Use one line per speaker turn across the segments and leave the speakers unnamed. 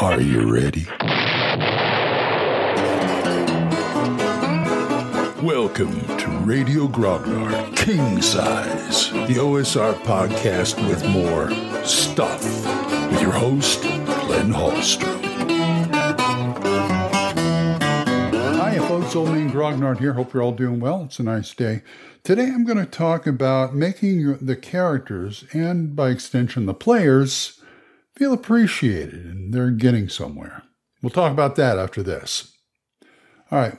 Are you ready? Welcome to Radio Grognard King Size, the OSR podcast with more stuff, with your host, Glenn Hallstrom. Hi, folks. Old man Grognard here. Hope you're all doing well. It's a nice day. Today I'm going to talk about making the characters, and by extension the players, feel appreciated and they're getting somewhere. We'll talk about that after this. All right,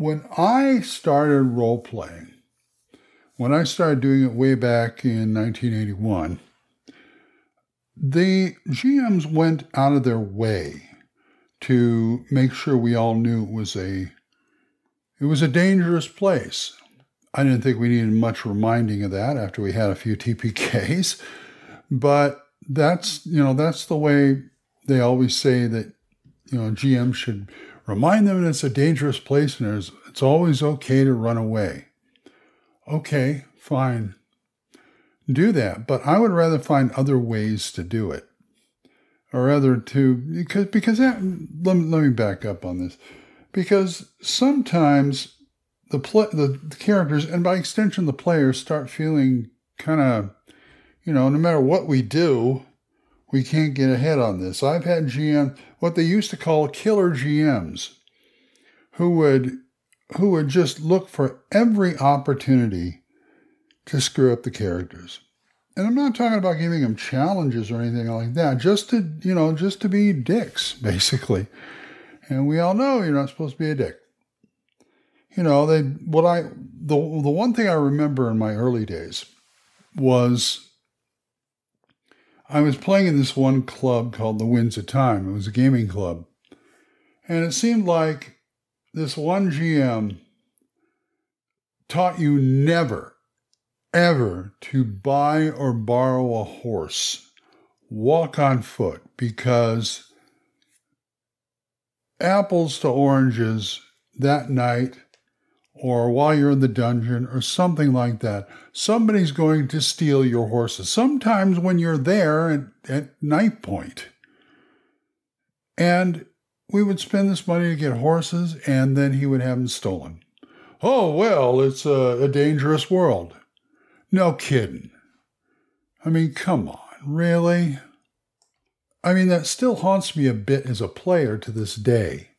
when I started role playing, when I started doing it way back in 1981, the GMs went out of their way to make sure we all knew it was a it was a dangerous place. I didn't think we needed much reminding of that after we had a few TPKs, but that's you know that's the way they always say that you know GM should Remind them that it's a dangerous place and there's, it's always okay to run away. Okay, fine. Do that, but I would rather find other ways to do it. Or rather to, because, because that, let, me, let me back up on this. Because sometimes the, the, the characters, and by extension the players, start feeling kind of, you know, no matter what we do, we can't get ahead on this. I've had GM, what they used to call killer GMs, who would who would just look for every opportunity to screw up the characters. And I'm not talking about giving them challenges or anything like that, just to, you know, just to be dicks, basically. And we all know you're not supposed to be a dick. You know, they what I the the one thing I remember in my early days was I was playing in this one club called the Winds of Time. It was a gaming club. And it seemed like this one GM taught you never, ever to buy or borrow a horse, walk on foot, because apples to oranges that night or while you're in the dungeon or something like that. Somebody's going to steal your horses. Sometimes when you're there at, at night point. And we would spend this money to get horses, and then he would have them stolen. Oh, well, it's a, a dangerous world. No kidding. I mean, come on, really? I mean, that still haunts me a bit as a player to this day.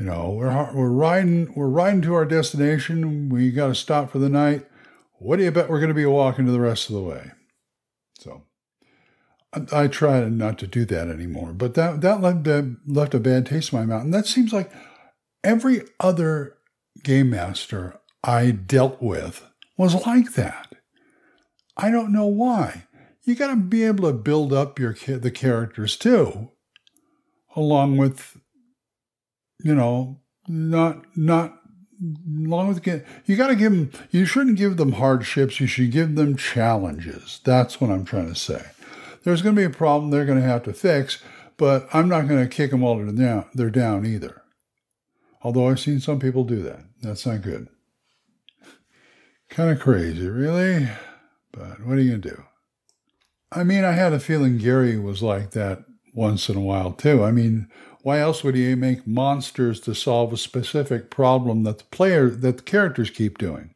You know, we're we're riding we're riding to our destination. We got to stop for the night. What do you bet we're going to be walking to the rest of the way? So, I, I try not to do that anymore. But that that left, left a bad taste in my mouth, and that seems like every other game master I dealt with was like that. I don't know why. You got to be able to build up your the characters too, along with you know, not not along with you got to give them. You shouldn't give them hardships. You should give them challenges. That's what I'm trying to say. There's going to be a problem they're going to have to fix, but I'm not going to kick them all to down. They're down either. Although I've seen some people do that. That's not good. Kind of crazy, really. But what are you going to do? I mean, I had a feeling Gary was like that once in a while, too. I mean, why else would he make monsters to solve a specific problem that the player that the characters keep doing?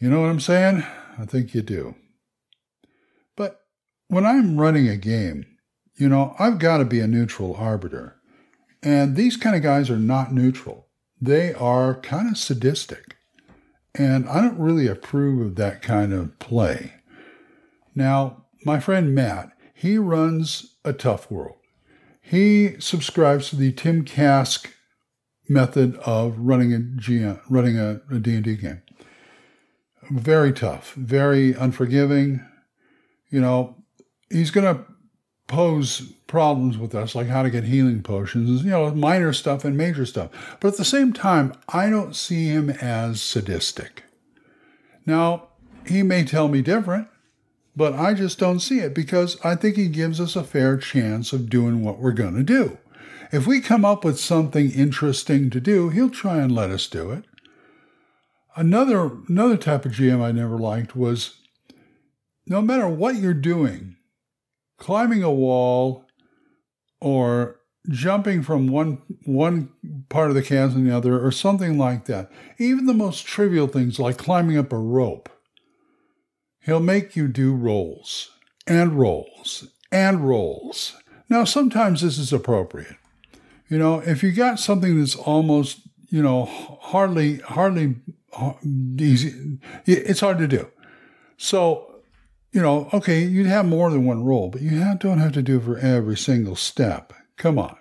You know what I'm saying? I think you do. But when I'm running a game, you know, I've got to be a neutral arbiter. And these kind of guys are not neutral. They are kind of sadistic. And I don't really approve of that kind of play. Now, my friend Matt, he runs a tough world. He subscribes to the Tim Kask method of running a GM, running a, a D&D game. Very tough, very unforgiving. You know, he's going to pose problems with us, like how to get healing potions, you know, minor stuff and major stuff. But at the same time, I don't see him as sadistic. Now, he may tell me different, but I just don't see it because I think he gives us a fair chance of doing what we're going to do. If we come up with something interesting to do, he'll try and let us do it. Another another type of GM I never liked was no matter what you're doing, climbing a wall or jumping from one one part of the chasm to the other or something like that. Even the most trivial things like climbing up a rope. He'll make you do rolls and rolls and rolls. Now sometimes this is appropriate. You know, if you got something that's almost, you know, hardly hardly easy, it's hard to do. So you know, okay, you'd have more than one roll, but you don't have to do it for every single step. Come on.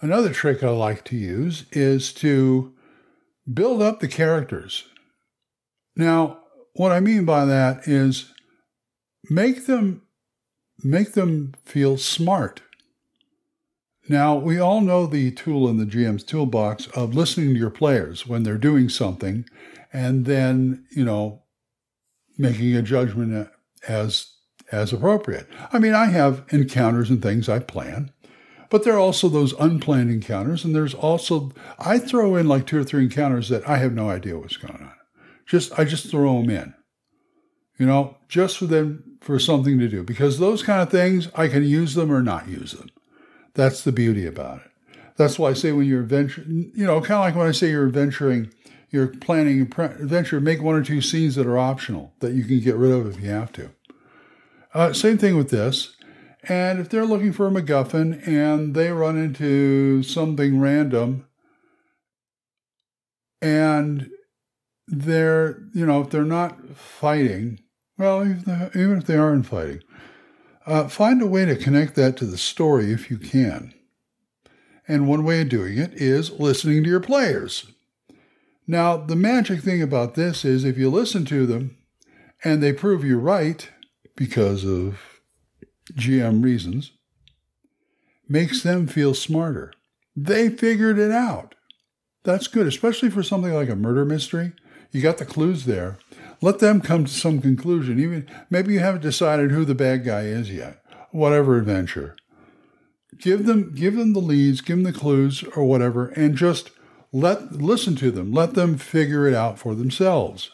Another trick I like to use is to build up the characters. Now, what I mean by that is make them make them feel smart. Now, we all know the tool in the GM's toolbox of listening to your players when they're doing something and then, you know, making a judgment as as appropriate. I mean, I have encounters and things I plan, but there are also those unplanned encounters, and there's also I throw in like two or three encounters that I have no idea what's going on. Just I just throw them in, you know, just for them for something to do because those kind of things I can use them or not use them. That's the beauty about it. That's why I say when you're venturing, you know, kind of like when I say you're venturing you're planning adventure, make one or two scenes that are optional that you can get rid of if you have to. Uh, same thing with this. And if they're looking for a MacGuffin and they run into something random, and they're, you know, if they're not fighting, well, even if they aren't fighting, uh, find a way to connect that to the story if you can. And one way of doing it is listening to your players. Now, the magic thing about this is if you listen to them and they prove you right because of GM reasons, makes them feel smarter. They figured it out. That's good, especially for something like a murder mystery. You got the clues there. Let them come to some conclusion. Even maybe you haven't decided who the bad guy is yet. Whatever adventure. Give them give them the leads, give them the clues or whatever, and just let listen to them. Let them figure it out for themselves.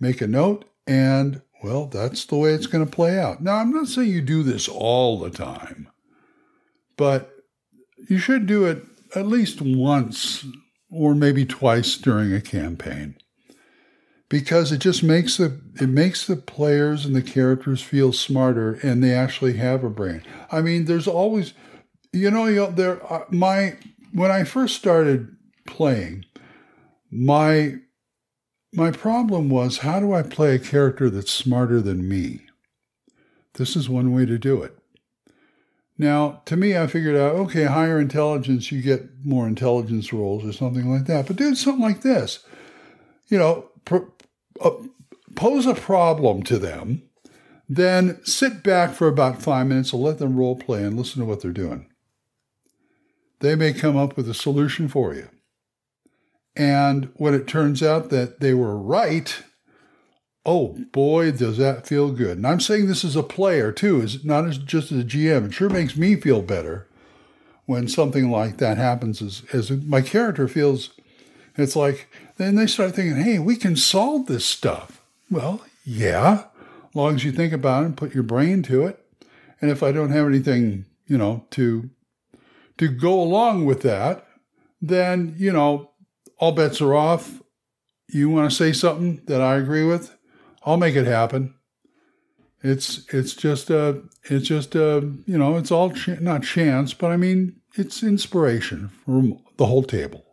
Make a note and well, that's the way it's going to play out. Now, I'm not saying you do this all the time, but you should do it at least once or maybe twice during a campaign because it just makes the it makes the players and the characters feel smarter and they actually have a brain. I mean, there's always you know, you know there uh, my when I first started playing, my my problem was how do I play a character that's smarter than me? This is one way to do it. Now, to me, I figured out okay, higher intelligence, you get more intelligence rolls or something like that. But do something like this. You know, Uh, pose a problem to them, then sit back for about five minutes and let them role play and listen to what they're doing. They may come up with a solution for you. And when it turns out that they were right, oh boy, does that feel good. And I'm saying this as a player too, is not as just as a GM. It sure makes me feel better when something like that happens as, as my character feels it's like then they start thinking, hey, we can solve this stuff. Well, yeah, as long as you think about it and put your brain to it. And if I don't have anything, you know, to to go along with that, then, you know, all bets are off. You want to say something that I agree with? I'll make it happen. It's it's just a it's just a you know it's all ch- not chance, but I mean it's inspiration from the whole table.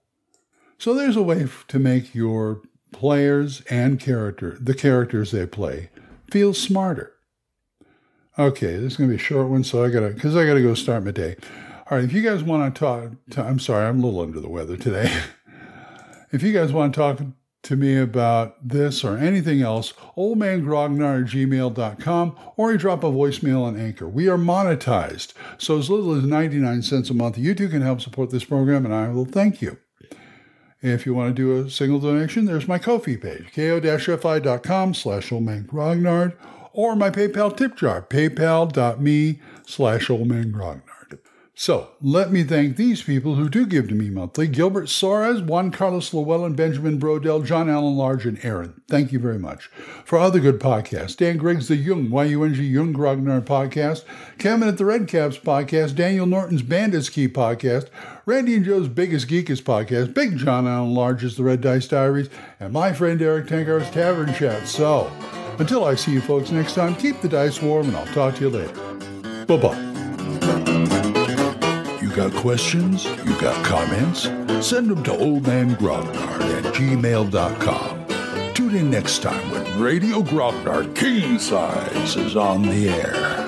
So there's a way to make your players and character the characters they play feel smarter. Okay, this is gonna be a short one, so I gotta because I gotta go start my day. All right, if you guys want to talk, to, I'm sorry, I'm a little under the weather today. If you guys want to talk to me about this or anything else, oldmangrognard at gmail.com, or you drop a voicemail on Anchor. We are monetized, so as little as 99 cents a month, you too can help support this program, and I will thank you. If you want to do a single donation, there's my Ko-fi page, ko-fi.com slash oldmangrognard, or my PayPal tip jar, paypal.me slash oldmangrognard. So let me thank these people who do give to me monthly Gilbert Soares, Juan Carlos Llewellyn, Benjamin Brodell, John Allen Large, and Aaron. Thank you very much. For other good podcasts, Dan Griggs, the Yung, Y-U-N-G, Yung Grognard podcast, Kevin at the Red Caps podcast, Daniel Norton's Bandits Key podcast, Randy and Joe's Biggest Geekest podcast, Big John Allen Large's The Red Dice Diaries, and my friend Eric Tenkar's Tavern Chat. So, until I see you folks next time, keep the dice warm, and I'll talk to you later. Bye-bye. Got questions? You got comments? Send them to oldmangrognard at gmail.com. Tune in next time when Radio Grognard King Size is on the air.